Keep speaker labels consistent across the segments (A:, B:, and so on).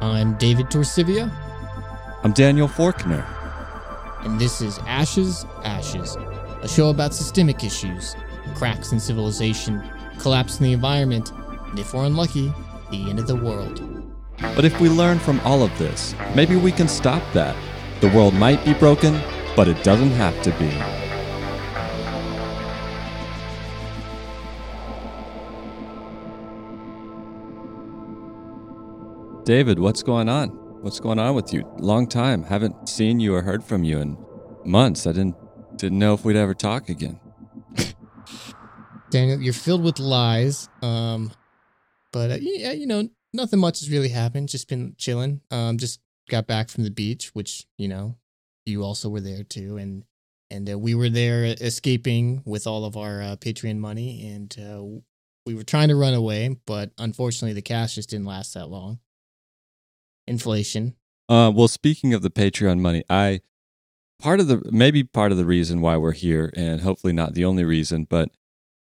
A: I'm David Torcivia,
B: I'm Daniel Forkner.
A: and this is Ashes, Ashes, a show about systemic issues, cracks in civilization, collapse in the environment, and if we're unlucky, the end of the world.
B: But if we learn from all of this, maybe we can stop that. The world might be broken, but it doesn't have to be. David, what's going on? What's going on with you? Long time. Haven't seen you or heard from you in months. I didn't didn't know if we'd ever talk again.
A: Daniel, you're filled with lies. Um, but uh, yeah, you know, nothing much has really happened. Just been chilling. Um, just got back from the beach, which you know, you also were there too, and and uh, we were there escaping with all of our uh, Patreon money, and uh, we were trying to run away, but unfortunately, the cash just didn't last that long. Inflation.
B: Uh, well, speaking of the Patreon money, I part of the maybe part of the reason why we're here, and hopefully not the only reason, but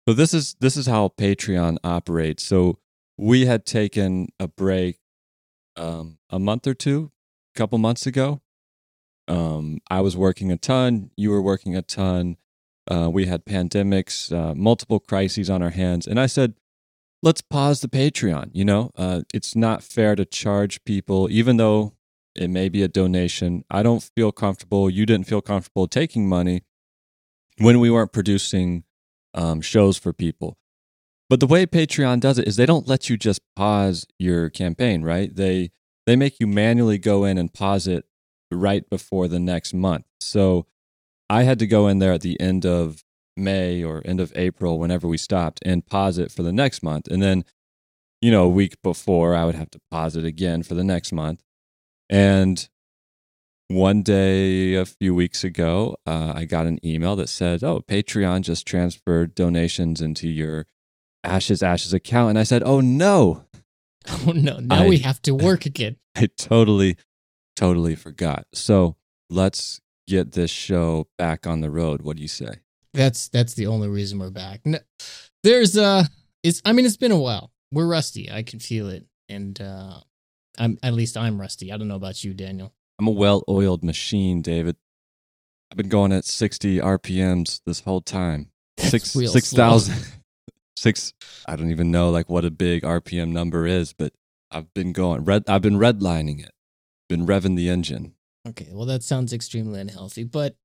B: so this is this is how Patreon operates. So we had taken a break um, a month or two, a couple months ago. Um, I was working a ton. You were working a ton. Uh, we had pandemics, uh, multiple crises on our hands, and I said, let's pause the Patreon. You know, uh, it's not fair to charge people, even though it may be a donation. I don't feel comfortable. You didn't feel comfortable taking money when we weren't producing um, shows for people. But the way Patreon does it is they don't let you just pause your campaign, right? They they make you manually go in and pause it right before the next month. So I had to go in there at the end of May or end of April, whenever we stopped, and pause it for the next month. And then, you know, a week before, I would have to pause it again for the next month. And one day a few weeks ago, uh, I got an email that said, Oh, Patreon just transferred donations into your Ashes Ashes account. And I said, Oh, no.
A: Oh no! Now
B: I-
A: we have to work again.
B: I totally, totally forgot. So let's get this show back on the road. What do you say?
A: That's that's the only reason we're back. No, there's uh, it's I mean it's been a while. We're rusty. I can feel it, and uh, I'm at least I'm rusty. I don't know about you, Daniel.
B: I'm a well oiled machine, David. I've been going at 60 RPMs this whole time. Six
A: real
B: six
A: slow.
B: I don't even know like what a big RPM number is, but I've been going red. I've been redlining it. Been revving the engine.
A: Okay, well that sounds extremely unhealthy, but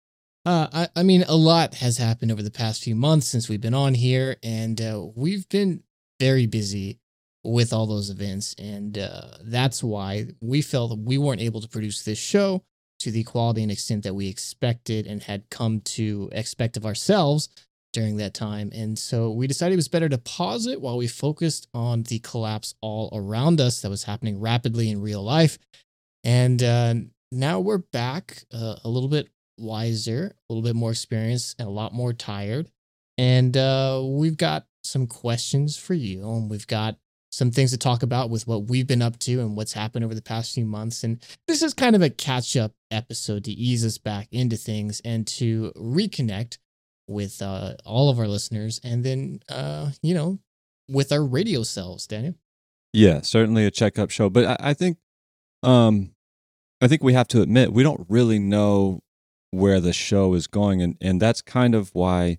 A: uh, I I mean a lot has happened over the past few months since we've been on here, and uh, we've been very busy with all those events, and uh, that's why we felt that we weren't able to produce this show to the quality and extent that we expected and had come to expect of ourselves during that time. And so we decided it was better to pause it while we focused on the collapse all around us that was happening rapidly in real life. And uh, now we're back uh, a little bit wiser, a little bit more experienced, and a lot more tired. And uh, we've got some questions for you, and we've got some things to talk about with what we've been up to and what's happened over the past few months. And this is kind of a catch up episode to ease us back into things and to reconnect with uh, all of our listeners, and then uh, you know, with our radio selves, Daniel.
B: Yeah, certainly a checkup show, but I, I think, um, I think we have to admit we don't really know where the show is going, and and that's kind of why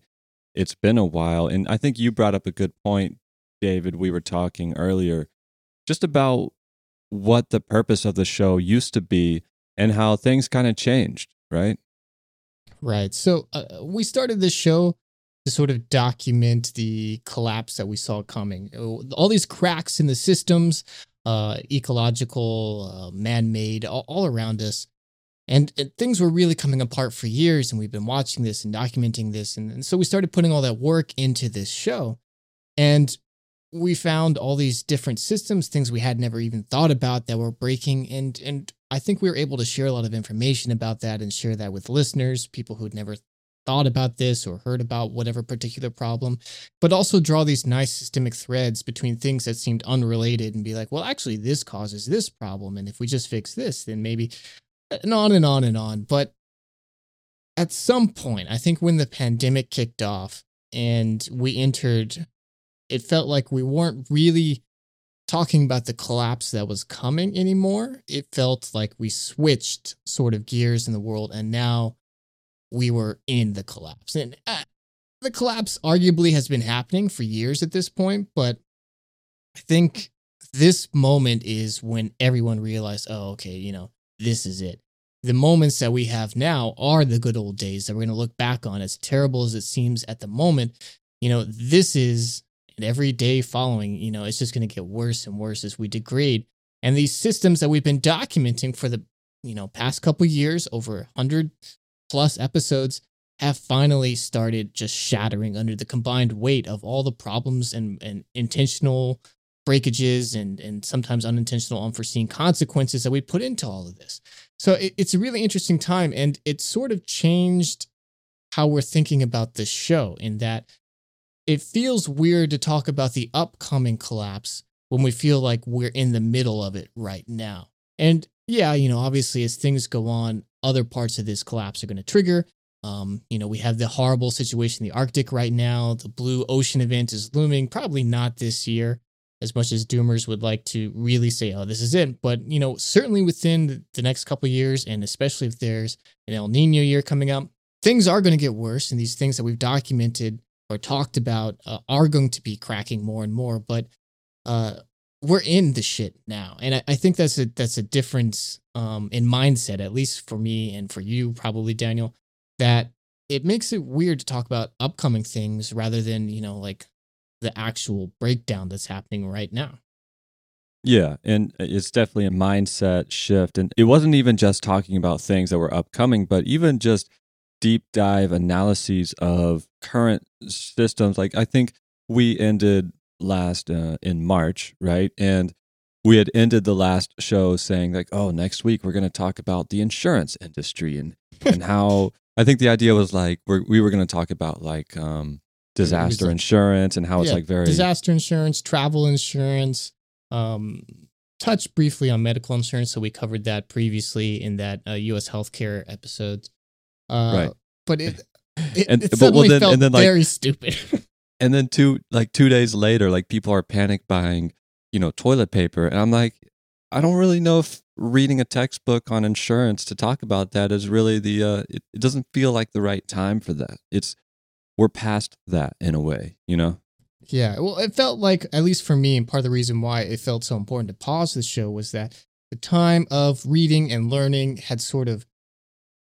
B: it's been a while. And I think you brought up a good point, David. We were talking earlier just about what the purpose of the show used to be and how things kind of changed, right?
A: Right. So uh, we started this show to sort of document the collapse that we saw coming. Uh, All these cracks in the systems, uh, ecological, uh, man made, all, all around us. And, and things were really coming apart for years. And we've been watching this and documenting this. And, and so we started putting all that work into this show. And we found all these different systems, things we had never even thought about that were breaking. And, and I think we were able to share a lot of information about that and share that with listeners, people who'd never thought about this or heard about whatever particular problem, but also draw these nice systemic threads between things that seemed unrelated and be like, well, actually, this causes this problem. And if we just fix this, then maybe, and on and on and on. But at some point, I think when the pandemic kicked off and we entered, it felt like we weren't really talking about the collapse that was coming anymore. It felt like we switched sort of gears in the world and now we were in the collapse. And uh, the collapse arguably has been happening for years at this point, but I think this moment is when everyone realized, oh, okay, you know, this is it. The moments that we have now are the good old days that we're going to look back on, as terrible as it seems at the moment. You know, this is and every day following, you know, it's just going to get worse and worse as we degrade. And these systems that we've been documenting for the, you know, past couple years, over 100 plus episodes, have finally started just shattering under the combined weight of all the problems and, and intentional breakages and, and sometimes unintentional, unforeseen consequences that we put into all of this. So it, it's a really interesting time. And it sort of changed how we're thinking about this show in that it feels weird to talk about the upcoming collapse when we feel like we're in the middle of it right now. And yeah, you know, obviously as things go on, other parts of this collapse are going to trigger. Um, you know, we have the horrible situation in the Arctic right now. The blue ocean event is looming, probably not this year, as much as doomers would like to really say, oh, this is it. But, you know, certainly within the next couple years, and especially if there's an El Nino year coming up, things are going to get worse. And these things that we've documented or talked about uh, are going to be cracking more and more. But uh, we're in the shit now, and I, I, think that's a that's a difference um, in mindset, at least for me and for you, probably Daniel. That it makes it weird to talk about upcoming things rather than you know like the actual breakdown that's happening right now.
B: Yeah, and it's definitely a mindset shift. And it wasn't even just talking about things that were upcoming, but even just deep dive analyses of current systems. Like I think we ended last uh, in March, right? And we had ended the last show saying like, "Oh, next week we're going to talk about the insurance industry and and how." I think the idea was like we're, we were going to talk about like um, disaster like, insurance and how yeah, it's like very
A: disaster insurance, travel insurance. Um, touch briefly on medical insurance, so we covered that previously in that uh, U.S. healthcare episode. Uh, right. But it, it, and, it suddenly well, then, felt and then, like, very stupid.
B: and then two like two days later, like people are panic buying, you know, toilet paper, and I'm like, I don't really know if reading a textbook on insurance to talk about that is really the. Uh, it, it doesn't feel like the right time for that. It's we're past that in a way, you know.
A: Yeah, well, it felt like, at least for me, and part of the reason why it felt so important to pause the show was that the time of reading and learning had sort of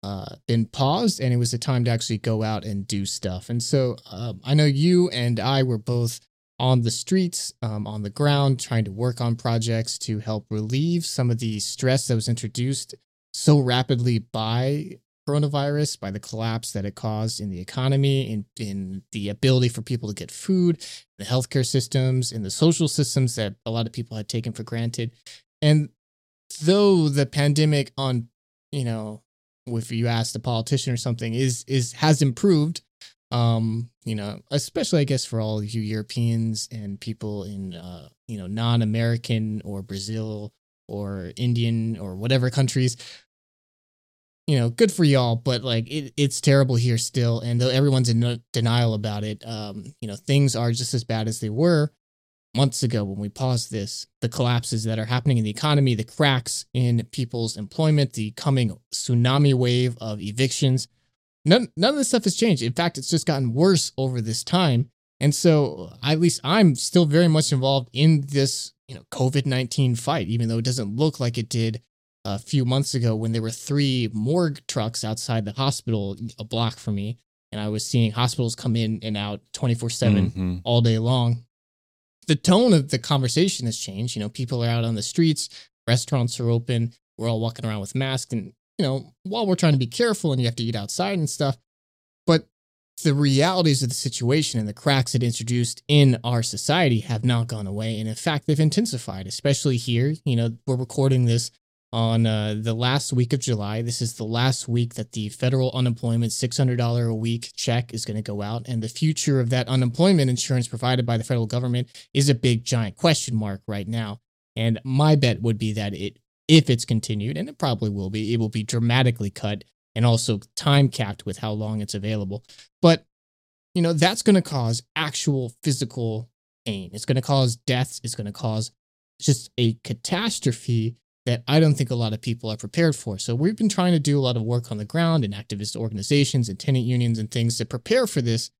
A: uh, been paused and it was a time to actually go out and do stuff. And so um, I know you and I were both on the streets, um, on the ground, trying to work on projects to help relieve some of the stress that was introduced so rapidly by coronavirus, by the collapse that it caused in the economy, in, in the ability for people to get food, the healthcare systems, in the social systems that a lot of people had taken for granted. And though the pandemic on, you know, if you ask a politician or something, is is has improved. Um, you know, especially I guess for all you Europeans and people in uh, you know, non-American or Brazil or Indian or whatever countries. You know, good for y'all, but like it, it's terrible here still, and though everyone's in denial about it, um, you know, things are just as bad as they were months ago when we paused this, the collapses that are happening in the economy, the cracks in people's employment, the coming tsunami wave of evictions. None, none of this stuff has changed. In fact, it's just gotten worse over this time. And so, at least I'm still very much involved in this, you know, COVID 19 fight, even though it doesn't look like it did a few months ago when there were three morgue trucks outside the hospital a block from me. And I was seeing hospitals come in and out 24 7 mm-hmm. all day long the tone of the conversation has changed. You know, people are out on the streets, restaurants are open, we're all walking around with masks, and you know, while we're trying to be careful and you have to eat outside and stuff, but the realities of the situation and the cracks it introduced in our society have not gone away. And in fact, they've intensified, especially here. You know, we're recording this on uh, the last week of July. This is the last week that the federal unemployment $600 a week check is going to go out. And the future of that unemployment insurance provided by the federal government is a big, giant question mark right now. And my bet would be that it, if it's continued, and it probably will be, it will be dramatically cut and also time capped with how long it's available. But, you know, that's going to cause actual physical pain. It's going to cause deaths. It's going to cause just a catastrophe that I don't think a lot of people are prepared for. So we've been trying to do a lot of work on the ground in activist organizations and tenant unions and things to prepare for this.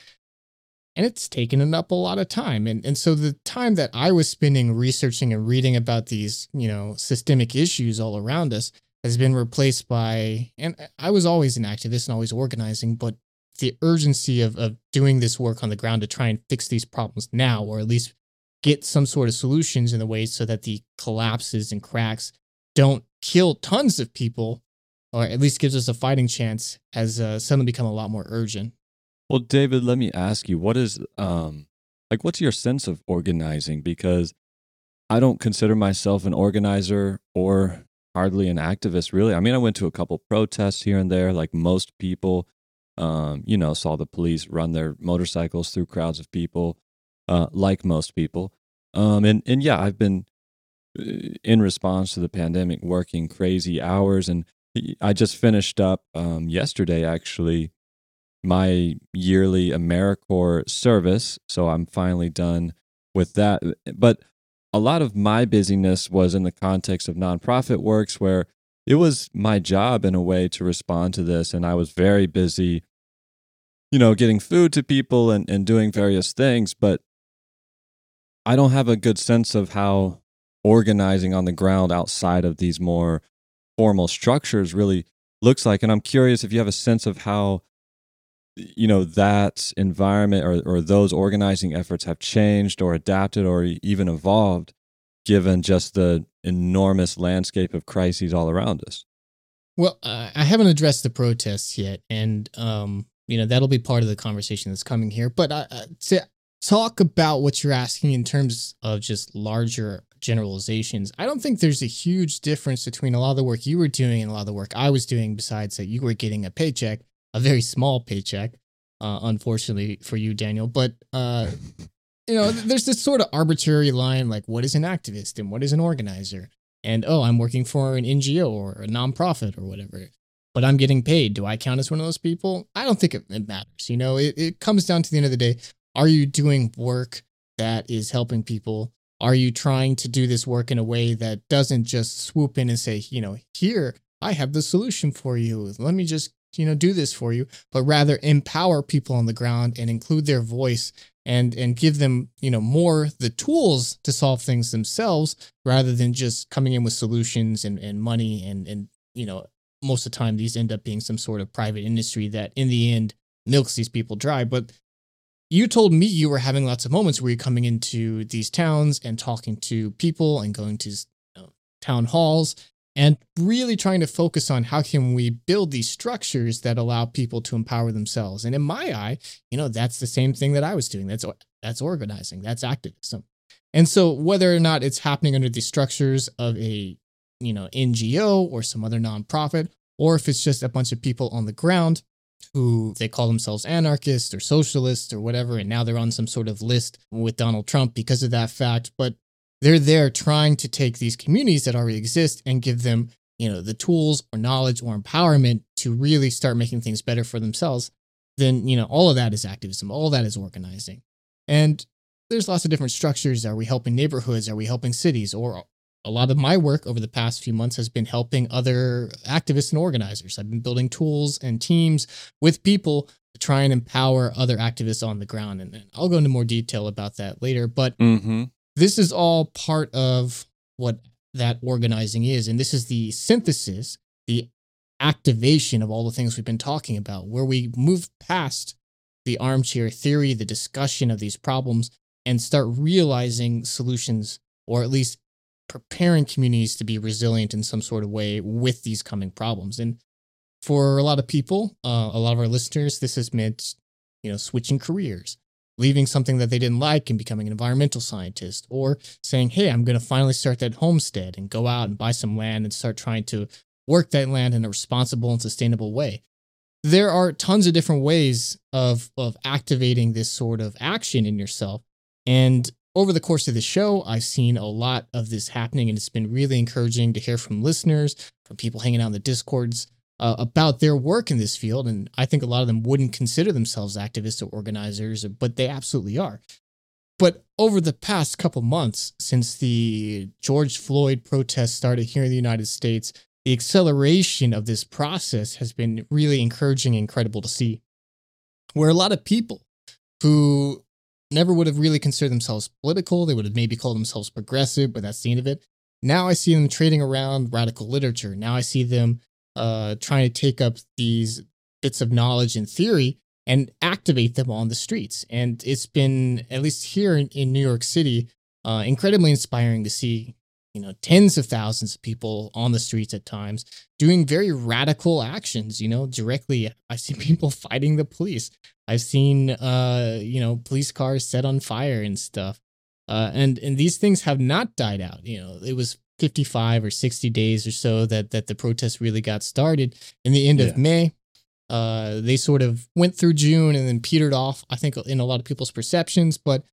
A: And it's taken up a lot of time. And, and so the time that I was spending researching and reading about these, you know, systemic issues all around us has been replaced by, and I was always an activist and always organizing, but the urgency of, of doing this work on the ground to try and fix these problems now, or at least get some sort of solutions in the way so that the collapses and cracks don't kill tons of people, or at least gives us a fighting chance, has uh, suddenly become a lot more urgent.
B: Well, David, let me ask you, what is um like what's your sense of organizing? Because I don't consider myself an organizer or hardly an activist, really. I mean, I went to a couple protests here and there, like most people. Um, you know, saw the police run their motorcycles through crowds of people, uh, like most people. Um, and and yeah, I've been in response to the pandemic working crazy hours, and I just finished up um, yesterday actually my yearly AmeriCorps service, so I'm finally done with that. But a lot of my busyness was in the context of nonprofit works where it was my job in a way to respond to this. And i was very busy you know getting food to people and, and doing various things. But i don't have a good sense of how organizing on the ground outside of these more formal structures really looks like and i'm curious if you have a sense of how you know that environment or, or those organizing efforts have changed or adapted or even evolved given just the enormous landscape of crises all around us.
A: Well, I haven't addressed the protests yet, and um, you know that'll be part of the conversation that's coming here. But uh, uh, to talk about what you're asking in terms of just larger generalizations, I don't think there's a huge difference between a lot of the work you were doing and a lot of the work I was doing. Besides that, you were getting a paycheck, a very small paycheck, uh, unfortunately for you, Daniel. But uh, you know, there's this sort of arbitrary line like what is an activist and what is an organizer? And oh, I'm working for an NGO or a nonprofit or whatever, but I'm getting paid. Do I count as one of those people? I don't think it, it matters. You know, it, it comes down to the end of the day. Are you doing work that is helping people? Are you trying to do this work in a way that doesn't just swoop in and say, you know, here, I have the solution for you. Let me just, you know, do this for you, but rather empower people on the ground and include their voice and and give them you know more the tools to solve things themselves rather than just coming in with solutions and, and money and and you know most of the time these end up being some sort of private industry that in the end milks these people dry but you told me you were having lots of moments where you're coming into these towns and talking to people and going to you know, town halls and really trying to focus on how can we build these structures that allow people to empower themselves. And in my eye you know that's the same thing that i was doing. That's that's organizing that's activism. And so whether or not it's happening under the structures of a you know ngo or some other nonprofit or if it's just a bunch of people on the ground who they call themselves anarchists or socialists or whatever and now they're on some sort of list with donald trump because of that fact. But they're there trying to take these communities that already exist and give them you know the tools or knowledge or empowerment to really start making things better for themselves then you know all of that is activism all that is organizing. And there's lots of different structures. Are we helping neighborhoods? Are we helping cities? Or a lot of my work over the past few months has been helping other activists and organizers i've been building tools and teams with people to try and empower other activists on the ground and, i'll go into more detail about that later but
B: mm-hmm
A: this is all part of what that organizing is. And this is the synthesis, the activation of all the things we've been talking about, where we move past the armchair theory, the discussion of these problems, and start realizing solutions, or at least preparing communities to be resilient in some sort of way with these coming problems. And for a lot of people, uh, a lot of our listeners, this has meant, you know, switching careers, leaving something that they didn't like and becoming an environmental scientist, or saying, hey, I'm going to finally start that homestead and go out and buy some land and start trying to work that land in a responsible and sustainable way. There are tons of different ways of, of activating this sort of action in yourself. And over the course of the show, I've seen a lot of this happening, and it's been really encouraging to hear from listeners, from people hanging out in the discords, uh, about their work in this field. And I think a lot of them wouldn't consider themselves activists or organizers, but they absolutely are. But over the past couple months, since the George Floyd protests started here in the United States, the acceleration of this process has been really encouraging and incredible to see. Where a lot of people who never would have really considered themselves political, they would have maybe called themselves progressive, but that's the end of it. Now I see them trading around radical literature. Now I see them uh, trying to take up these bits of knowledge and theory and activate them on the streets. And it's been, at least here in, in New York City, uh, incredibly inspiring to see, you know, tens of thousands of people on the streets at times doing very radical actions, you know, directly. I've seen people fighting the police. I've seen, uh, you know, police cars set on fire and stuff. Uh, and, and these things have not died out. You know, it was 55 or 60 days or so that, that the protest really got started. In the end yeah. of May, uh, they sort of went through June and then petered off, I think, in a lot of people's perceptions. But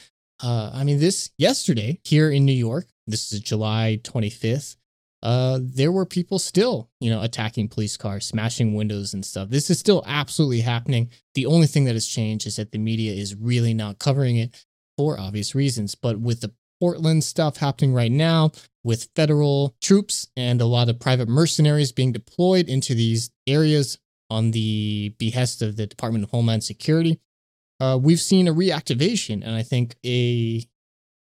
A: uh, I mean, this yesterday here in New York, this is July 25th, uh, there were people still, you know, attacking police cars, smashing windows and stuff. This is still absolutely happening. The only thing that has changed is that the media is really not covering it for obvious reasons. But with the Portland stuff happening right now, with federal troops and a lot of private mercenaries being deployed into these areas on the behest of the Department of Homeland Security, uh, we've seen a reactivation and I think a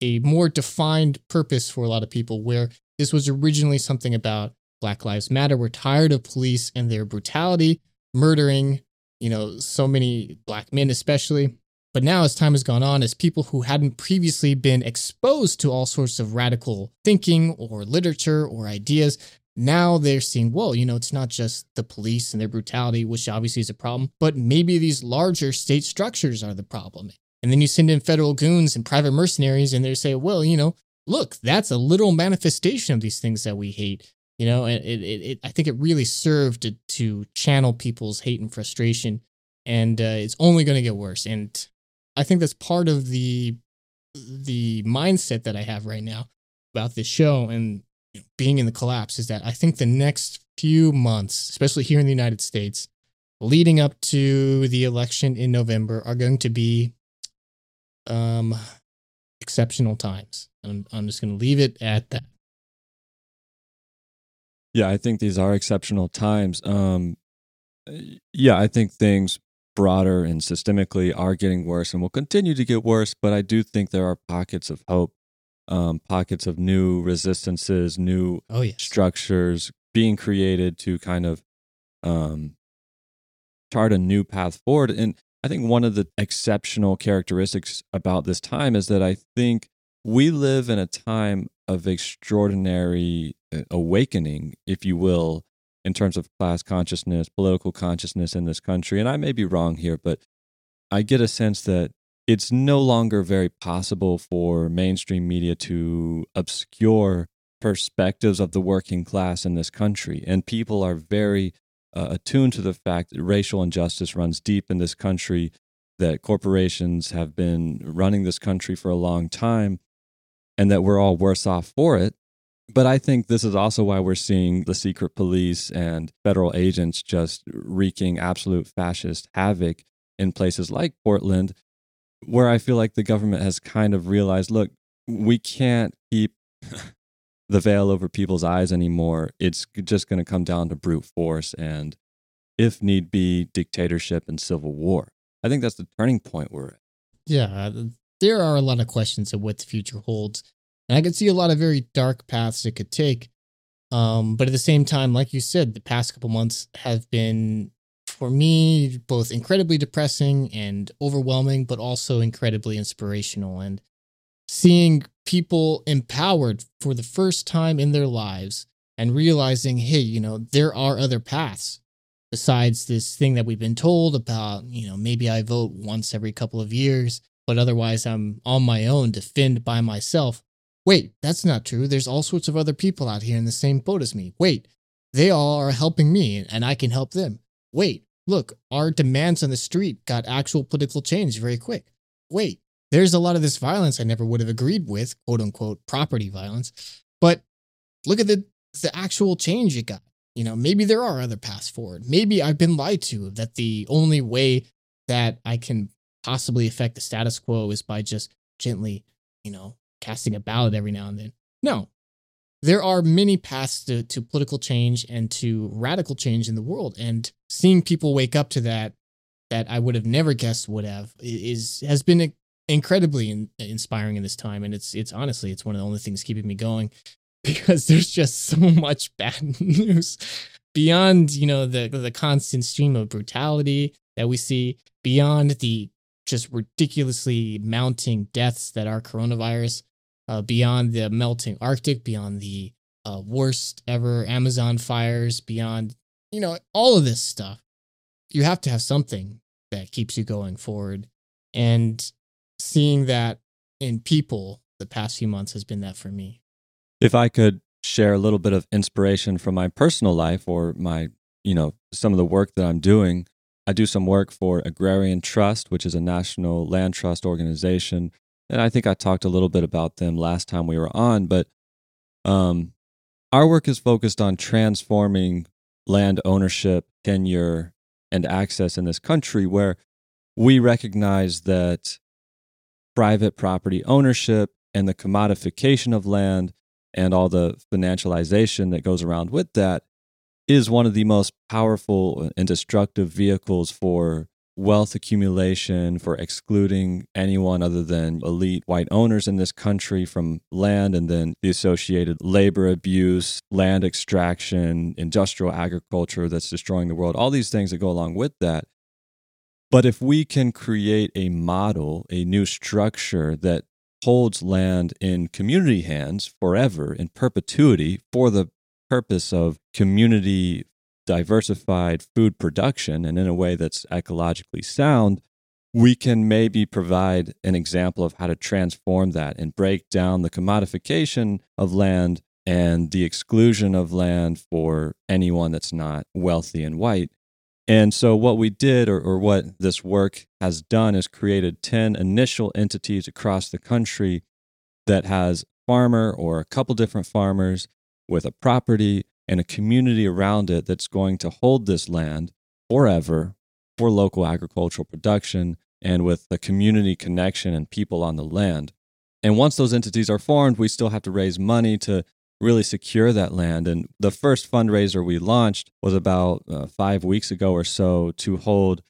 A: a more defined purpose for a lot of people where this was originally something about Black Lives Matter. We're tired of police and their brutality, murdering, you know, so many black men especially. But now, as time has gone on, as people who hadn't previously been exposed to all sorts of radical thinking or literature or ideas, now they're seeing, well, you know, it's not just the police and their brutality, which obviously is a problem, but maybe these larger state structures are the problem. And then you send in federal goons and private mercenaries, and they say, well, you know, look, that's a literal manifestation of these things that we hate. You know, and it, it, it I think it really served to, to channel people's hate and frustration, and uh, it's only going to get worse. And I think that's part of the the mindset that I have right now about this show and being in the collapse is that I think the next few months, especially here in the United States, leading up to the election in November, are going to be um, exceptional times. I'm, I'm just going to leave it at that.
B: Yeah, I think these are exceptional times. Um, yeah, I think things broader and systemically are getting worse and will continue to get worse, but I do think there are pockets of hope um, pockets of new resistances, new
A: oh, yes.
B: structures being created to kind of um, chart a new path forward. And I think one of the exceptional characteristics about this time is that I think we live in a time of extraordinary uh, awakening, if you will, in terms of class consciousness, political consciousness in this country. And I may be wrong here, but I get a sense that it's no longer very possible for mainstream media to obscure perspectives of the working class in this country. And people are very uh, attuned to the fact that racial injustice runs deep in this country, that corporations have been running this country for a long time, and that we're all worse off for it. But I think this is also why we're seeing the secret police and federal agents just wreaking absolute fascist havoc in places like Portland where I feel like the government has kind of realized look, we can't the veil over people's eyes anymore. It's just going to come down to brute force and, if need be, dictatorship and civil war. I think that's the turning point we're at.
A: Yeah, uh, there are a lot of questions of what the future holds. And I can see a lot of very dark paths it could take. Um, but at the same time, like you said, the past couple months have been for me both incredibly depressing and overwhelming, but also incredibly inspirational. And seeing people empowered for the first time in their lives and realizing, hey, you know, there are other paths besides this thing that we've been told about, you know, maybe I vote once every couple of years, but otherwise I'm on my own to fend by myself. Wait, that's not true. There's all sorts of other people out here in the same boat as me. Wait, they all are helping me and I can help them wait, look, our demands on the street got actual political change very quick. Wait, there's a lot of this violence I never would have agreed with, quote unquote, property violence. But look at the, the actual change it got. You know, maybe there are other paths forward. Maybe I've been lied to that the only way that I can possibly affect the status quo is by just gently you know, casting a ballot every now and then. No, there are many paths to, to political change and to radical change in the world. And seeing people wake up to that, that I would have never guessed would have, is has been incredibly in, inspiring in this time. And it's it's honestly it's one of the only things keeping me going because there's just so much bad news beyond you know the the constant stream of brutality that we see beyond the just ridiculously mounting deaths that are coronavirus uh, beyond the melting Arctic, beyond the uh, worst ever Amazon fires, beyond, you know, all of this stuff. You have to have something that keeps you going forward. And seeing that in people the past few months has been that for me.
B: If I could share a little bit of inspiration from my personal life or my, you know, some of the work that I'm doing, I do some work for Agrarian Trust, which is a national land trust organization and I think I talked a little bit about them last time we were on, but um, our work is focused on transforming land ownership, tenure, and access in this country where we recognize that private property ownership and the commodification of land and all the financialization that goes around with that is one of the most powerful and destructive vehicles for wealth accumulation, for excluding anyone other than elite white owners in this country from land, and then the associated labor abuse, land extraction, industrial agriculture that's destroying the world, all these things that go along with that. But if we can create a model, a new structure that holds land in community hands forever, in perpetuity, for the purpose of community diversified food production and in a way that's ecologically sound, we can maybe provide an example of how to transform that and break down the commodification of land and the exclusion of land for anyone that's not wealthy and white. And so, what we did, or, or what this work has done, is created 10 initial entities across the country that has farmer or a couple different farmers with a property and a community around it that's going to hold this land forever for local agricultural production and with a community connection and people on the land. And once those entities are formed, we still have to raise money to really secure that land. And the first fundraiser we launched was about uh, five weeks ago or so to hold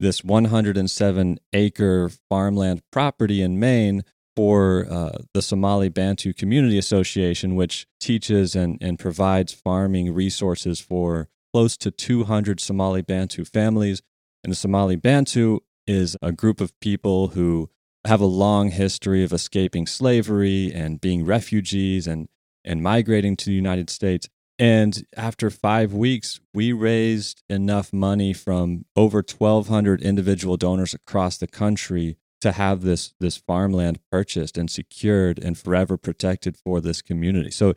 B: this 107 acre farmland property in Maine for uh, the Somali Bantu Community Association, which teaches and, and provides farming resources for close to 200 Somali Bantu families. And the Somali Bantu is a group of people who have a long history of escaping slavery and being refugees and, and migrating to the United States. And after five weeks, we raised enough money from over 1,200 individual donors across the country to have this this farmland purchased and secured and forever protected for this community. So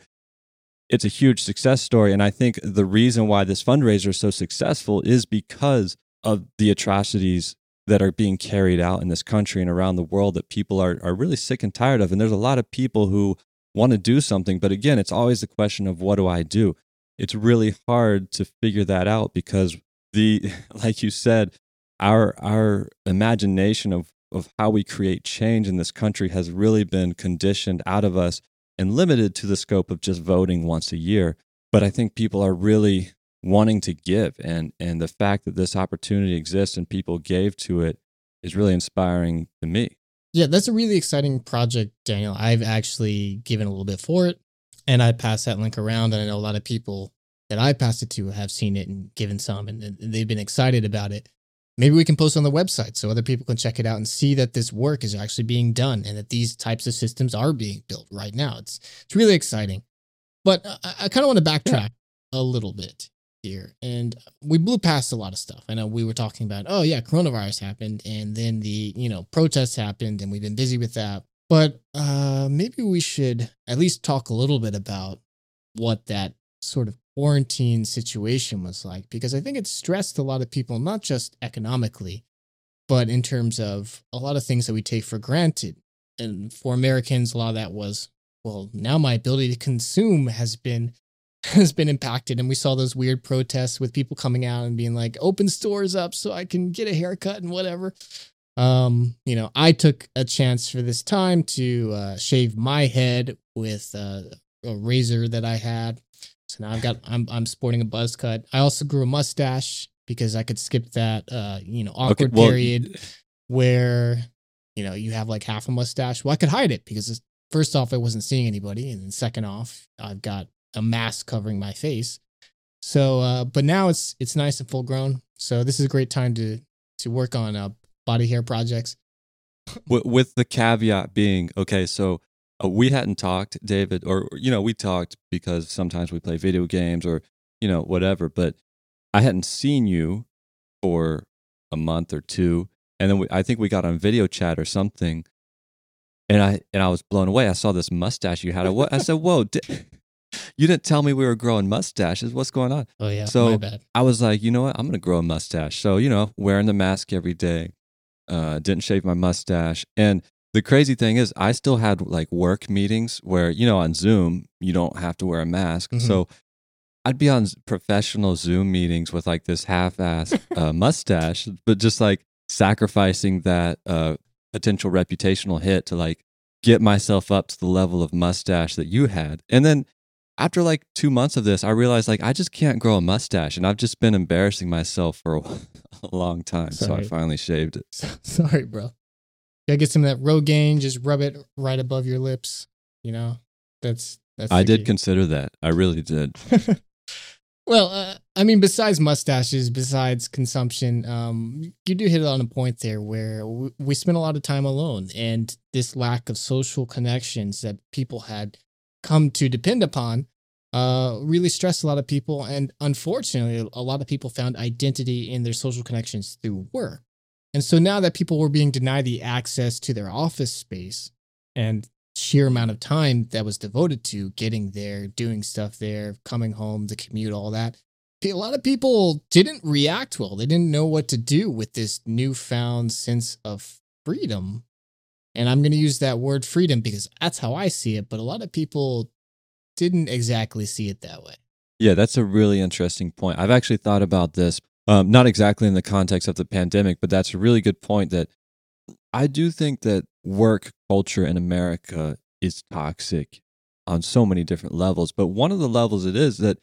B: it's a huge success story and I think the reason why this fundraiser is so successful is because of the atrocities that are being carried out in this country and around the world that people are are really sick and tired of and there's a lot of people who want to do something but again it's always the question of what do I do? It's really hard to figure that out because the like you said our our imagination of of how we create change in this country has really been conditioned out of us and limited to the scope of just voting once a year. But I think people are really wanting to give and and the fact that this opportunity exists and people gave to it is really inspiring to me.
A: Yeah, that's a really exciting project, Daniel. I've actually given a little bit for it and I passed that link around and I know a lot of people that I passed it to have seen it and given some and, and they've been excited about it maybe we can post on the website so other people can check it out and see that this work is actually being done and that these types of systems are being built right now. It's it's really exciting. But I, I kind of want to backtrack yeah. a little bit here. And we blew past a lot of stuff. I know we were talking about, oh yeah, coronavirus happened and then the, you know, protests happened and we've been busy with that. But uh maybe we should at least talk a little bit about what that sort of quarantine situation was like because I think it stressed a lot of people, not just economically, but in terms of a lot of things that we take for granted. And for Americans, a lot of that was, well, now my ability to consume has been has been impacted. And we saw those weird protests with people coming out and being like, open stores up so I can get a haircut and whatever. Um, you know, I took a chance for this time to uh, shave my head with uh, a razor that I had. So now I've got I'm I'm sporting a buzz cut. I also grew a mustache because I could skip that uh, you know, awkward
B: well,
A: period where you know you have like half a mustache. Well, I could hide it because it's- first off, I wasn't seeing anybody, and then second off, I've got a mask covering my face. So, uh, but now it's it's nice and full grown. So this is a great time to to work on uh, body hair projects.
B: with, with the caveat being okay so uh, we hadn't talked david or you know we talked because sometimes we play video games or you know whatever but i hadn't seen you for a month or two and then we, i think we got on video chat or something and i and i was blown away i saw this mustache you had I, I said whoa di- you didn't tell me we were growing mustaches what's going on
A: Oh yeah,
B: So-. I was like, you know what? I'm gonna grow a mustache. So you know, wearing the mask every day, uh, didn't shave my mustache, and the crazy thing is, I still had like work meetings where you know on Zoom you don't have to wear a mask.
A: Mhm.
B: So I'd be on professional Zoom meetings with like this half-ass uh, mustache, but just like sacrificing that uh, potential reputational hit to like get myself up to the level of mustache that you had, and then after like two months of this, I realized like I just can't grow a mustache, and I've just been embarrassing myself for a, a long time. So I finally shaved it.
A: Sorry, bro. Gotta get some of that Rogaine. Just rub it right above your lips. You know, that's that's.
B: I did
A: key.
B: consider that. I really did.
A: well, uh, I mean, besides mustaches, besides consumption, um, you do hit on a point there where we, we spend a lot of time alone, and this lack of social connections that people had come to depend upon uh, really stressed a lot of people. And unfortunately, a lot of people found identity in their social connections through work. And so now that people were being denied the access to their office space and sheer amount of time that was devoted to getting there, doing stuff there, coming home, the commute, all that. A lot of people didn't react well. They didn't know what to do with this newfound sense of freedom. And I'm going to use that word freedom because that's how I see it. But a lot of people didn't exactly see it that way.
B: Yeah, that's a really interesting point. I've actually thought about this, um, not exactly in the context of the pandemic, but that's a really good point. That I do think that work culture in America is toxic on so many different levels. But one of the levels it is that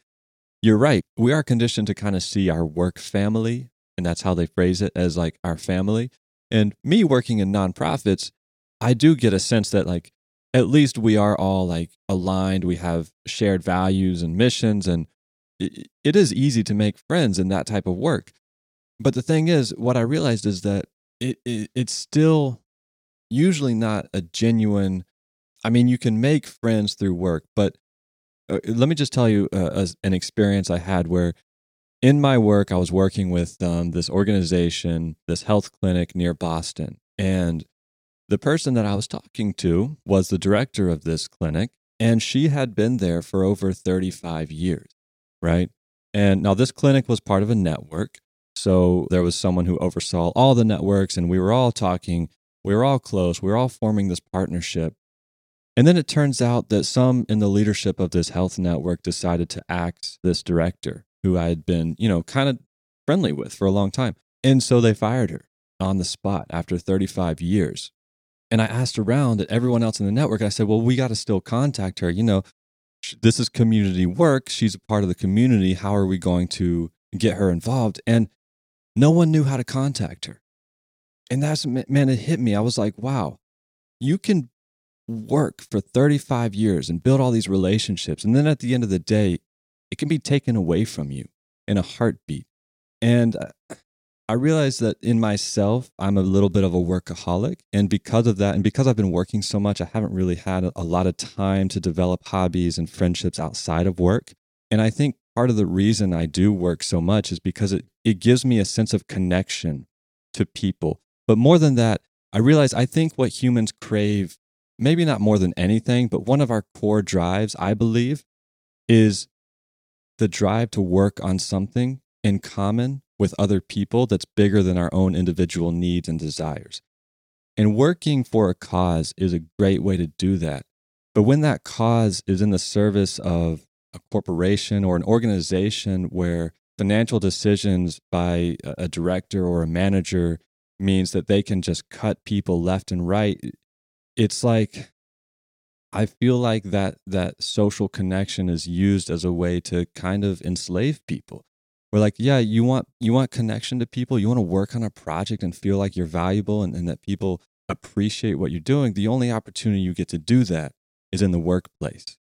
B: you're right. We are conditioned to kind of see our work family, and that's how they phrase it as like our family. And me working in nonprofits, I do get a sense that like at least we are all like aligned. We have shared values and missions, and it is easy to make friends in that type of work. But the thing is, what I realized is that it, it it's still usually not a genuine. I mean, you can make friends through work, but uh, let me just tell you uh, an experience I had where in my work I was working with um, this organization, this health clinic near Boston, and the person that I was talking to was the director of this clinic, and she had been there for over 35 years, right? And now this clinic was part of a network. So there was someone who oversaw all the networks, and we were all talking. We were all close. We were all forming this partnership. And then it turns out that some in the leadership of this health network decided to axe this director who I had been, you know, kind of friendly with for a long time. And so they fired her on the spot after 35 years. And I asked around at everyone else in the network. I said, well, we got to still contact her. You know, this is community work. She's a part of the community. How are we going to get her involved? And no one knew how to contact her. And that's, man, it hit me. I was like, wow, you can work for 35 years and build all these relationships. And then at the end of the day, it can be taken away from you in a heartbeat. And uh, I realized that in myself, I'm a little bit of a workaholic. And because of that, and because I've been working so much, I haven't really had a, lot of time to develop hobbies and friendships outside of work. And I think part of the reason I do work so much is because it, it gives me a sense of connection to people. But more than that, I realize I think what humans crave, maybe not more than anything, but one of our core drives, I believe, is the drive to work on something in common with other people that's bigger than our own individual needs and desires. And working for a cause is a great way to do that. But when that cause is in the service of a corporation or an organization where financial decisions by a director or a manager means that they can just cut people left and right. It's like I feel like that that social connection is used as a way to kind of enslave people. We're like, yeah, you want you want connection to people, you want to work on a project and feel like you're valuable and, and that people appreciate what you're doing. The only opportunity you get to do that is in the workplace.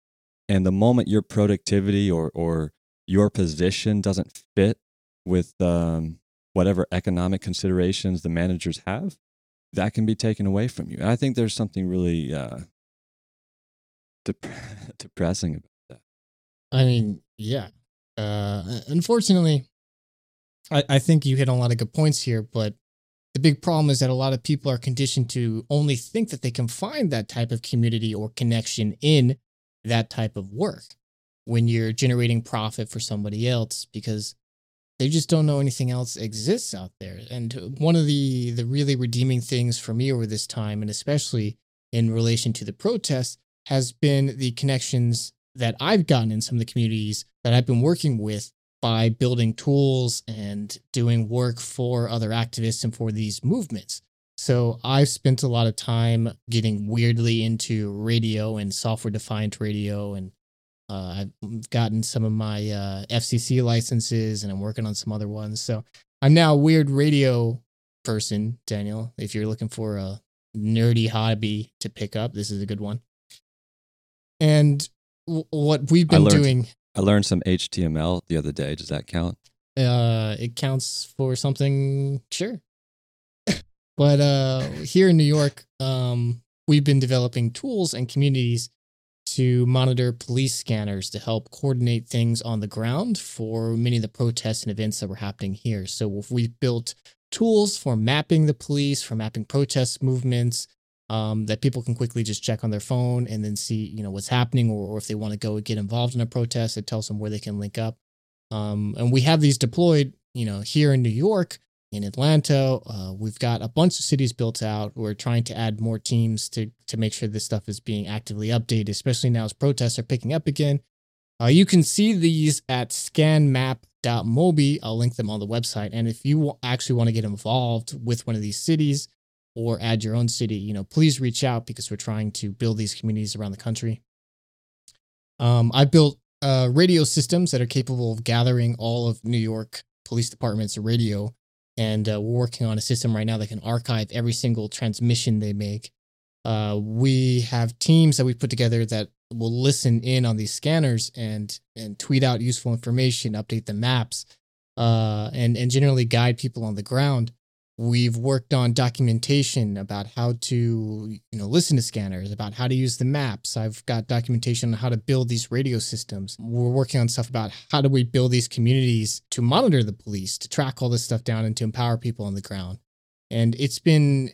B: And the moment your productivity or or your position doesn't fit with um, whatever economic considerations the managers have, that can be taken away from you. And I think there's something really uh, dep- depressing about that.
A: I mean, yeah. Uh, unfortunately, I, I think you hit on a lot of good points here, but the big problem is that a lot of people are conditioned to only think that they can find that type of community or connection in that type of work when you're generating profit for somebody else because they just don't know anything else exists out there. And one of the the really redeeming things for me over this time, and especially in relation to the protests, has been the connections that I've gotten in some of the communities that I've been working with by building tools and doing work for other activists and for these movements. So I've spent a lot of time getting weirdly into radio and software defined radio and uh, I've gotten some of my uh, FCC licenses and I'm working on some other ones. So I'm now a weird radio person, Daniel. If you're looking for a nerdy hobby to pick up, this is a good one. And what we've been
B: I learned,
A: doing,
B: I learned some HTML the other day. Does that count?
A: uh, it counts for something, sure. but uh, here in New York, um, we've been developing tools and communities to monitor police scanners to help coordinate things on the ground for many of the protests and events that were happening here. So we've built tools for mapping the police, for mapping protest movements, um, that people can quickly just check on their phone and then see, you know, what's happening, or, or if they want to go get involved in a protest, it tells them where they can link up. Um, and we have these deployed, you know, here in New York, in Atlanta. Uh, we've got a bunch of cities built out. We're trying to add more teams to to make sure this stuff is being actively updated, especially now as protests are picking up again. Uh, you can see these at scanmap.mobi. I'll link them on the website. And if you actually want to get involved with one of these cities or add your own city, you know, please reach out because we're trying to build these communities around the country. Um, I built uh, radio systems that are capable of gathering all of New York police departments radio and uh, we're working on a system right now that can archive every single transmission they make. Uh, we have teams that we put together that will listen in on these scanners and and tweet out useful information, update the maps, uh, and and generally guide people on the ground. We've worked on documentation about how to, you know, listen to scanners, about how to use the maps. I've got documentation on how to build these radio systems. We're working on stuff about how do we build these communities to monitor the police, to track all this stuff down and to empower people on the ground. And it's been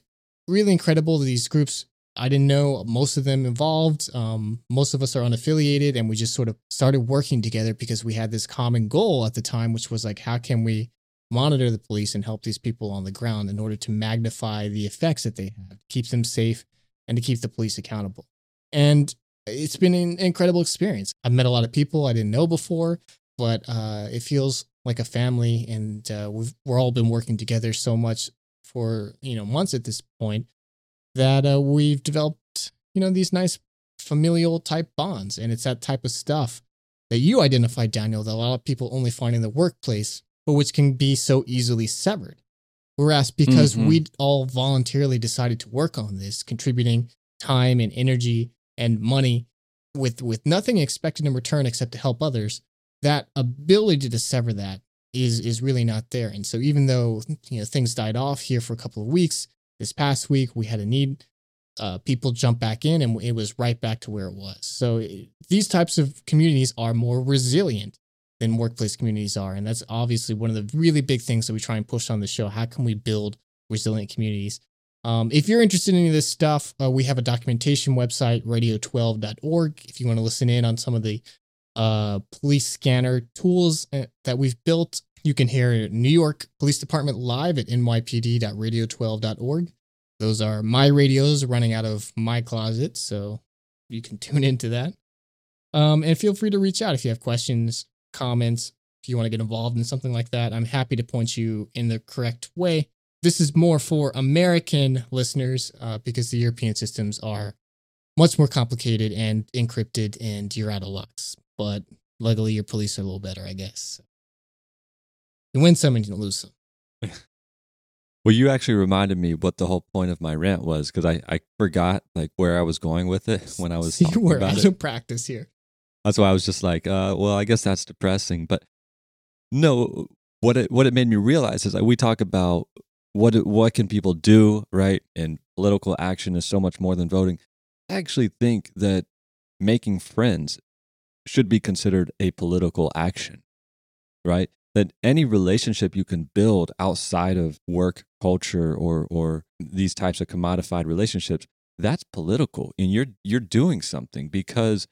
A: really incredible. These groups, I didn't know most of them involved. Um, most of us are unaffiliated, and we just sort of started working together because we had this common goal at the time, which was like, how can we monitor the police and help these people on the ground in order to magnify the effects that they have, keep them safe, and to keep the police accountable. And it's been an incredible experience. I've met a lot of people I didn't know before, but uh, it feels like a family, and uh, we've we're all been working together so much for you know months at this point that uh, we've developed you know these nice familial type bonds, and it's that type of stuff that you identified, Daniel, that a lot of people only find in the workplace but which can be so easily severed. Whereas because mm-hmm. we all voluntarily decided to work on this, contributing time and energy and money with with nothing expected in return except to help others, that ability to sever that is is really not there. And so even though you know things died off here for a couple of weeks, this past week we had a need. Uh, people jump back in, and it was right back to where it was. So it, these types of communities are more resilient than workplace communities are. And that's obviously one of the really big things that we try and push on the show. How can we build resilient communities? Um, if you're interested in this stuff, uh, we have a documentation website, radio12.org. If you want to listen in on some of the uh, police scanner tools uh, that we've built, you can hear New York Police Department live at nypd.radio12.org. Those are my radios running out of my closet, so you can tune into that. Um, and feel free to reach out if you have questions comments, if you want to get involved in something like that, I'm happy to point you in the correct way this is more for American listeners uh, because the European systems are much more complicated and encrypted, and you're out of luck. But luckily, your police are a little better, I guess. You win some and you lose some.
B: Well, you actually reminded me what the whole point of my rant was because I, I forgot like where I was going with it when I was
A: we're
B: about
A: out
B: it.
A: of practice here.
B: That's why I was just like, uh, well, I guess that's depressing. But no, what it what it made me realize is that we talk about what what can people do, right? And political action is so much more than voting. I actually think that making friends should be considered a political action, right? That any relationship you can build outside of work culture or or these types of commodified relationships, that's political, and you're you're doing something because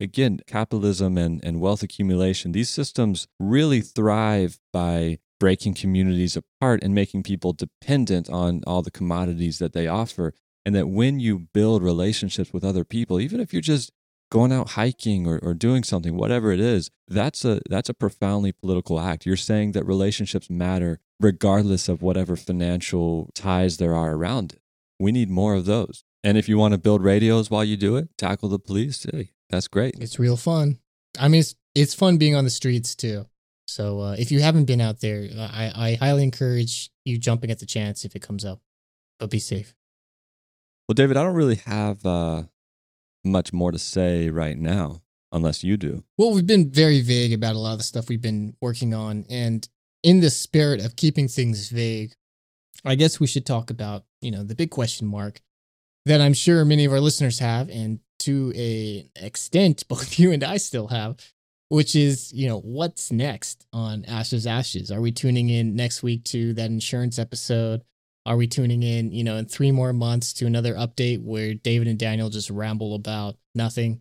B: again, capitalism and, and wealth accumulation, these systems really thrive by breaking communities apart and making people dependent on all the commodities that they offer. And that when you build relationships with other people, even if you're just going out hiking or, or doing something, whatever it is, that's a that's a profoundly political act. You're saying that relationships matter regardless of whatever financial ties there are around it. We need more of those. And if you want to build radios while you do it, tackle the police, hey, that's great.
A: It's real fun. I mean, it's it's fun being on the streets too. So uh, if you haven't been out there, I, I highly encourage you jumping at the chance if it comes up. But be safe.
B: Well, David, I don't really have uh, much more to say right now, unless you do.
A: Well, we've been very vague about a lot of the stuff we've been working on, and in the spirit of keeping things vague, I guess we should talk about you know the big question mark that I'm sure many of our listeners have, and to a extent, both you and I still have, which is you know what's next on Ashes Ashes. Are we tuning in next week to that insurance episode? Are we tuning in, you know, in three more months to another update where David and Daniel just ramble about nothing?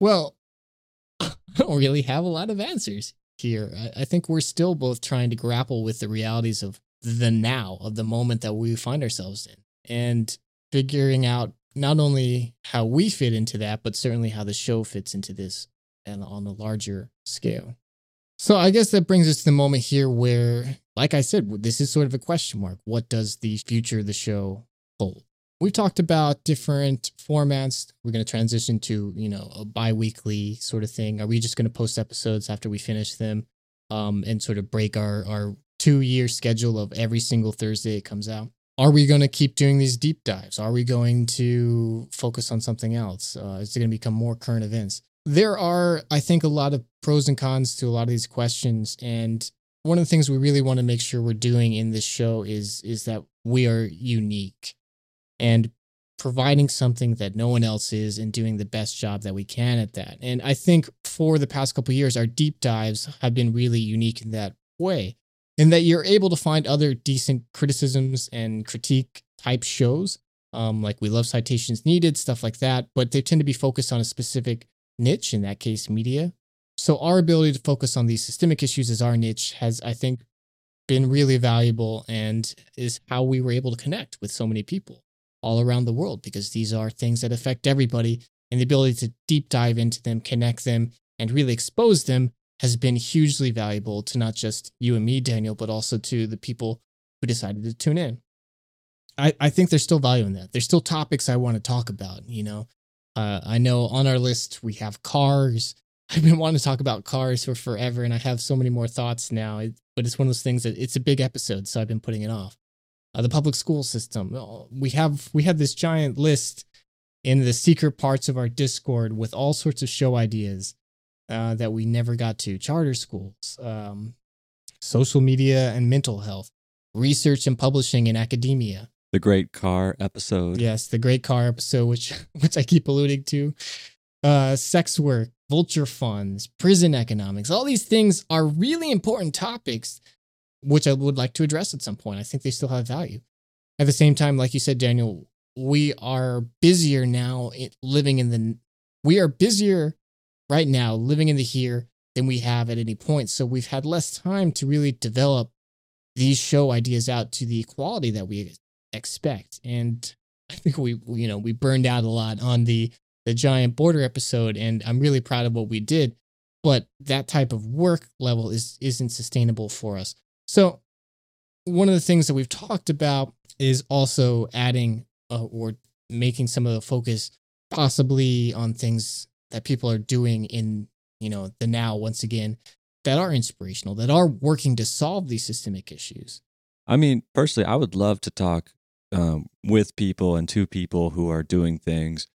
A: Well, I don't really have a lot of answers here. I, I think we're still both trying to grapple with the realities of the now, of the moment that we find ourselves in, and figuring out not only how we fit into that, but certainly how the show fits into this and on a larger scale. So I guess that brings us to the moment here where, like I said, this is sort of a question mark. What does the future of the show hold? We've talked about different formats. We're going to transition to, you know, a bi-weekly sort of thing. Are we just going to post episodes after we finish them um, and sort of break our, our two-year schedule of every single Thursday it comes out? Are we going to keep doing these deep dives? Are we going to focus on something else? Uh, is it going to become more current events? There are, I think, a lot of pros and cons to a lot of these questions. And one of the things we really want to make sure we're doing in this show is is that we are unique and providing something that no one else is and doing the best job that we can at that. And I think for the past couple years, our deep dives have been really unique in that way. In that you're able to find other decent criticisms and critique type shows, um, like we love citations needed, stuff like that, but they tend to be focused on a specific niche, in that case, media. So our ability to focus on these systemic issues as our niche has, I think, been really valuable and is how we were able to connect with so many people all around the world because these are things that affect everybody and the ability to deep dive into them, connect them, and really expose them has been hugely valuable to not just you and me, Daniel, but also to the people who decided to tune in. I, I think there's still value in that. There's still topics I want to talk about, you know. Uh, I know on our list we have cars. I've been wanting to talk about cars for forever, and I have so many more thoughts now. It, but it's one of those things that it's a big episode, so I've been putting it off. Uh, the public school system. Uh, We have we have this giant list in the secret parts of our Discord with all sorts of show ideas uh, that we never got to. Charter schools, um, social media and mental health, research and publishing in academia.
B: The great car episode.
A: Yes, the great car episode, which which I keep alluding to. Uh, sex work, vulture funds, prison economics. All these things are really important topics, which I would like to address at some point. I think they still have value. At the same time, like you said, Daniel, we are busier now living in the. We are busier right now living in the here than we have at any point. So we've had less time to really develop these show ideas out to the quality that we expect. And I think we, you know, we burned out a lot on the the giant border episode, and I'm really proud of what we did. But that type of work level is isn't sustainable for us. So one of the things that we've talked about is also adding uh, or making some of the focus possibly on things that people are doing in you know the now once again that are inspirational that are working to solve these systemic issues
B: I mean, personally, I would love to talk um, with people and to people who are doing things,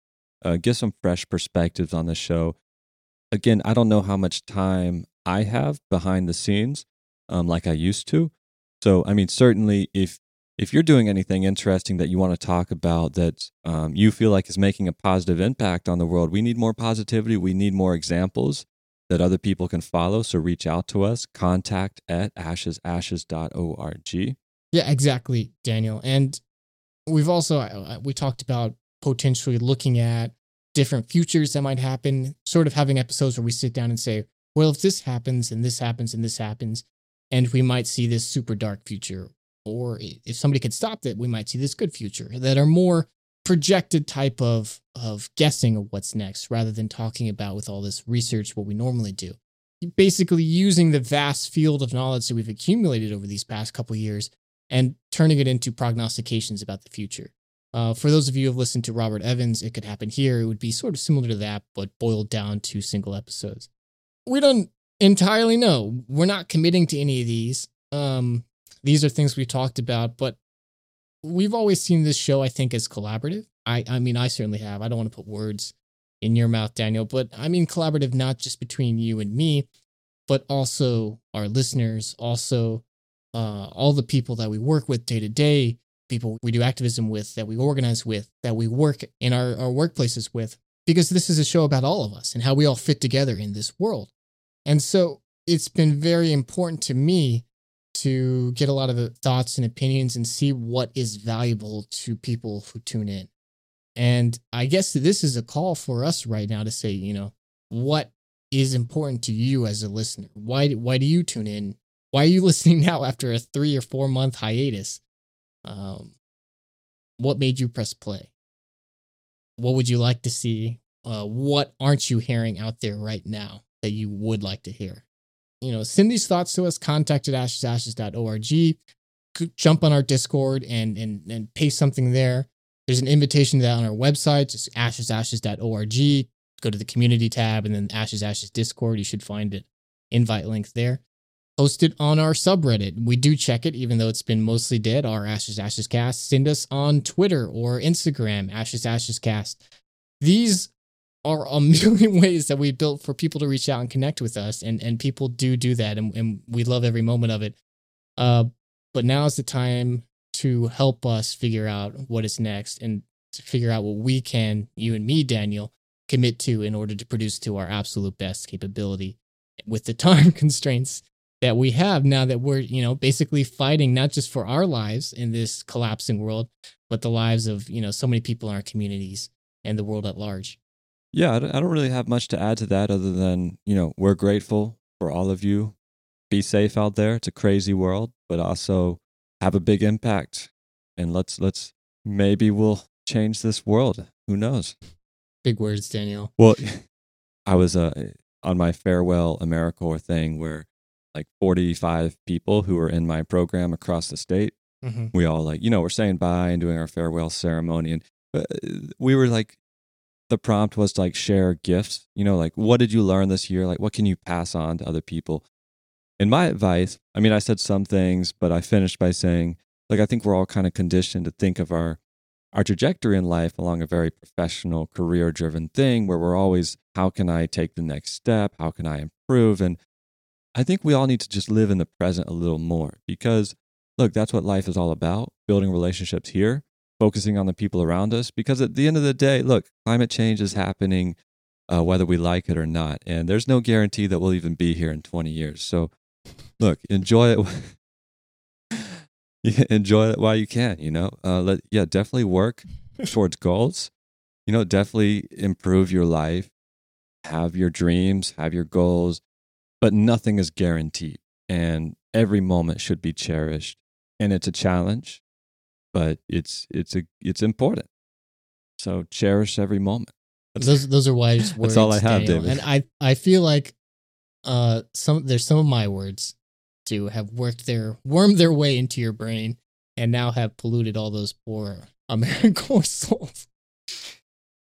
B: uh, get some fresh perspectives on the show. Again, I don't know how much time I have behind the scenes, um, like I used to. So, I mean, certainly, if if you're doing anything interesting that you want to talk about that um, you feel like is making a positive impact on the world, we need more positivity. We need more examples that other people can follow. So reach out to us, contact at ashesashes.org.
A: Yeah, exactly, Daniel. And we've also uh, we talked about potentially looking at different futures that might happen, sort of having episodes where we sit down and say, well, if this happens and this happens and this happens, and we might see this super dark future, or if somebody could stop that, we might see this good future that are more projected type of of guessing of what's next rather than talking about with all this research what we normally do basically using the vast field of knowledge that we've accumulated over these past couple years and turning it into prognostications about the future. Uh, for those of you who have listened to Robert Evans, it could happen here. It would be sort of similar to that, but boiled down to single episodes. We don't entirely know. We're not committing to any of these. Um, these are things we talked about, but we've always seen this show, I think, as collaborative. I, I mean, I certainly have. I don't want to put words in your mouth, Daniel, but I mean collaborative not just between you and me, but also our listeners, also uh, all the people that we work with day to day, people we do activism with, that we organize with, that we work in our, our workplaces with, because this is a show about all of us and how we all fit together in this world. And so it's been very important to me to get a lot of the thoughts and opinions and see what is valuable to people who tune in. And I guess this is a call for us right now to say, you know, what is important to you as a listener? Why why do you tune in why are you listening now after a three or four month hiatus? Um, what made you press play? What would you like to see? Uh, what aren't you hearing out there right now that you would like to hear? You know, send these thoughts to us, contact at ashesashes.org. Jump on our Discord and, and, and paste something there. There's an invitation to that on our website, just ashesashes.org. Go to the community tab and then Ashes Ashes Discord. You should find it invite link there posted on our subreddit. We do check it, even though it's been mostly dead. Our Ashes Ashes Cast. Send us on Twitter or Instagram, Ashes Ashes Cast. These are a million ways that we built for people to reach out and connect with us, and and people do do that, and, and we love every moment of it. Uh, but now is the time to help us figure out what is next and to figure out what we can, you and me, Daniel, commit to in order to produce to our absolute best capability with the time constraints that we have now that we're, you know, basically fighting not just for our lives in this collapsing world, but the lives of, you know, so many people in our communities and the world at large.
B: Yeah, I don't really have much to add to that other than, you know, we're grateful for all of you. Be safe out there. It's a crazy world, but also have a big impact. And let's let's maybe we'll change this world. Who knows?
A: Big words, Daniel.
B: Well, I was uh, on my farewell AmeriCorps thing where like 45 people who were in my program across the state. Mm-hmm. We all like, you know, we're saying bye and doing our farewell ceremony. And uh, we were like, the prompt was to like share gifts, you know, like what did you learn this year? Like what can you pass on to other people? And my advice, I mean, I said some things, but I finished by saying, like, I think we're all kind of conditioned to think of our our trajectory in life along a very professional, career driven thing where we're always, how can I take the next step? How can I improve? And I think we all need to just live in the present a little more because, look, that's what life is all about building relationships here, focusing on the people around us. Because at the end of the day, look, climate change is happening uh, whether we like it or not. And there's no guarantee that we'll even be here in 20 years. So, look, enjoy it. enjoy it while you can, you know? Uh, let, yeah, definitely work towards goals. You know, definitely improve your life, have your dreams, have your goals but nothing is guaranteed and every moment should be cherished and it's a challenge but it's it's a it's important so cherish every moment
A: that's, those those are wise words
B: that's all i have
A: Daniel.
B: david
A: and i i feel like uh some there's some of my words to have worked their wormed their way into your brain and now have polluted all those poor AmeriCorps souls.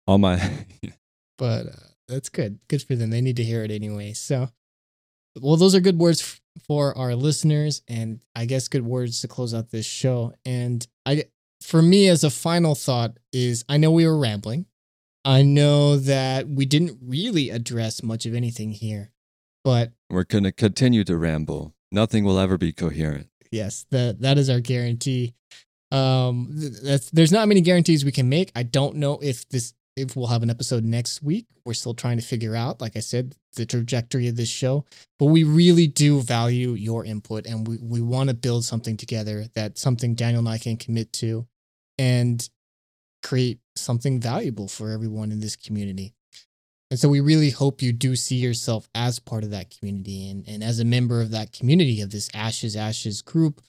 B: All my
A: But uh, that's good. Good for them. They need to hear it anyway. So, well, those are good words for our listeners, and I guess good words to close out this show. And I, for me, as a final thought, is I know we were rambling. I know that we didn't really address much of anything here, but
B: we're going to continue to ramble. Nothing will ever be coherent.
A: yes, that that is our guarantee. Um, th- that's there's not many guarantees we can make. I don't know if this if we'll have an episode next week. We're still trying to figure out, like I said, the trajectory of this show. But we really do value your input, and we we want to build something together that something Daniel and I can commit to, and create something valuable for everyone in this community. And so we really hope you do see yourself as part of that community and, and as a member of that community of this Ashes Ashes group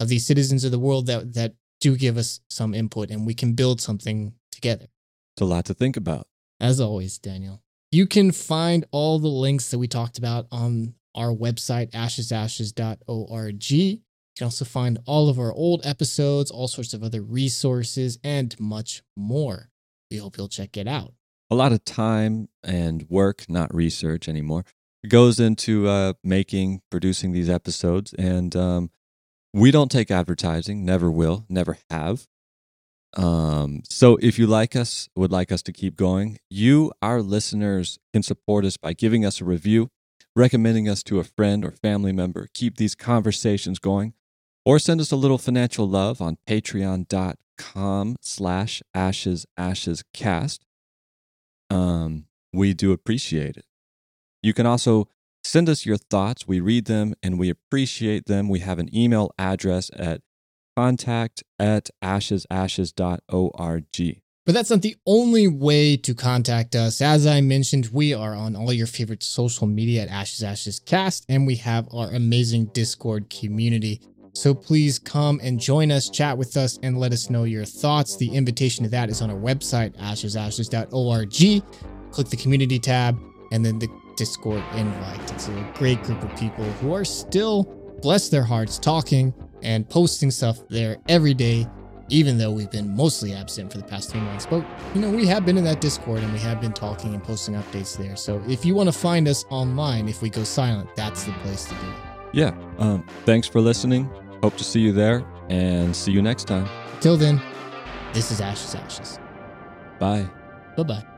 A: of these citizens of the world that that do give us some input and we can build something together.
B: It's a lot to think about.
A: As always, Daniel. You can find all the links that we talked about on our website, ashesashes.org. You can also find all of our old episodes, all sorts of other resources, and much more. We hope you'll check it out.
B: A lot of time and work, not research anymore, goes into uh, making, producing these episodes. And um, we don't take advertising, never will, never have. Um, so if you like us, would like us to keep going, you, our listeners, can support us by giving us a review, recommending us to a friend or family member, keep these conversations going, or send us a little financial love on patreon.com slash ashes ashes cast. Um, we do appreciate it. You can also send us your thoughts. We read them and we appreciate them. We have an email address at contact at ashesashes.org.
A: But that's not the only way to contact us. As I mentioned, we are on all your favorite social media at Ashes Ashes Cast, and we have our amazing Discord community. So please come and join us, chat with us, and let us know your thoughts. The invitation to that is on our website, ashesashes.org. Click the community tab and then the Discord invite. It's a great group of people who are still, bless their hearts, talking and posting stuff there every day, even though we've been mostly absent for the past three months. But, you know, we have been in that Discord and we have been talking and posting updates there. So if you want to find us online, if we go silent, that's the place to do it.
B: Yeah. Um, thanks for listening. Hope to see you there and see you next time.
A: Till then, this is Ashes Ashes.
B: Bye.
A: Bye bye.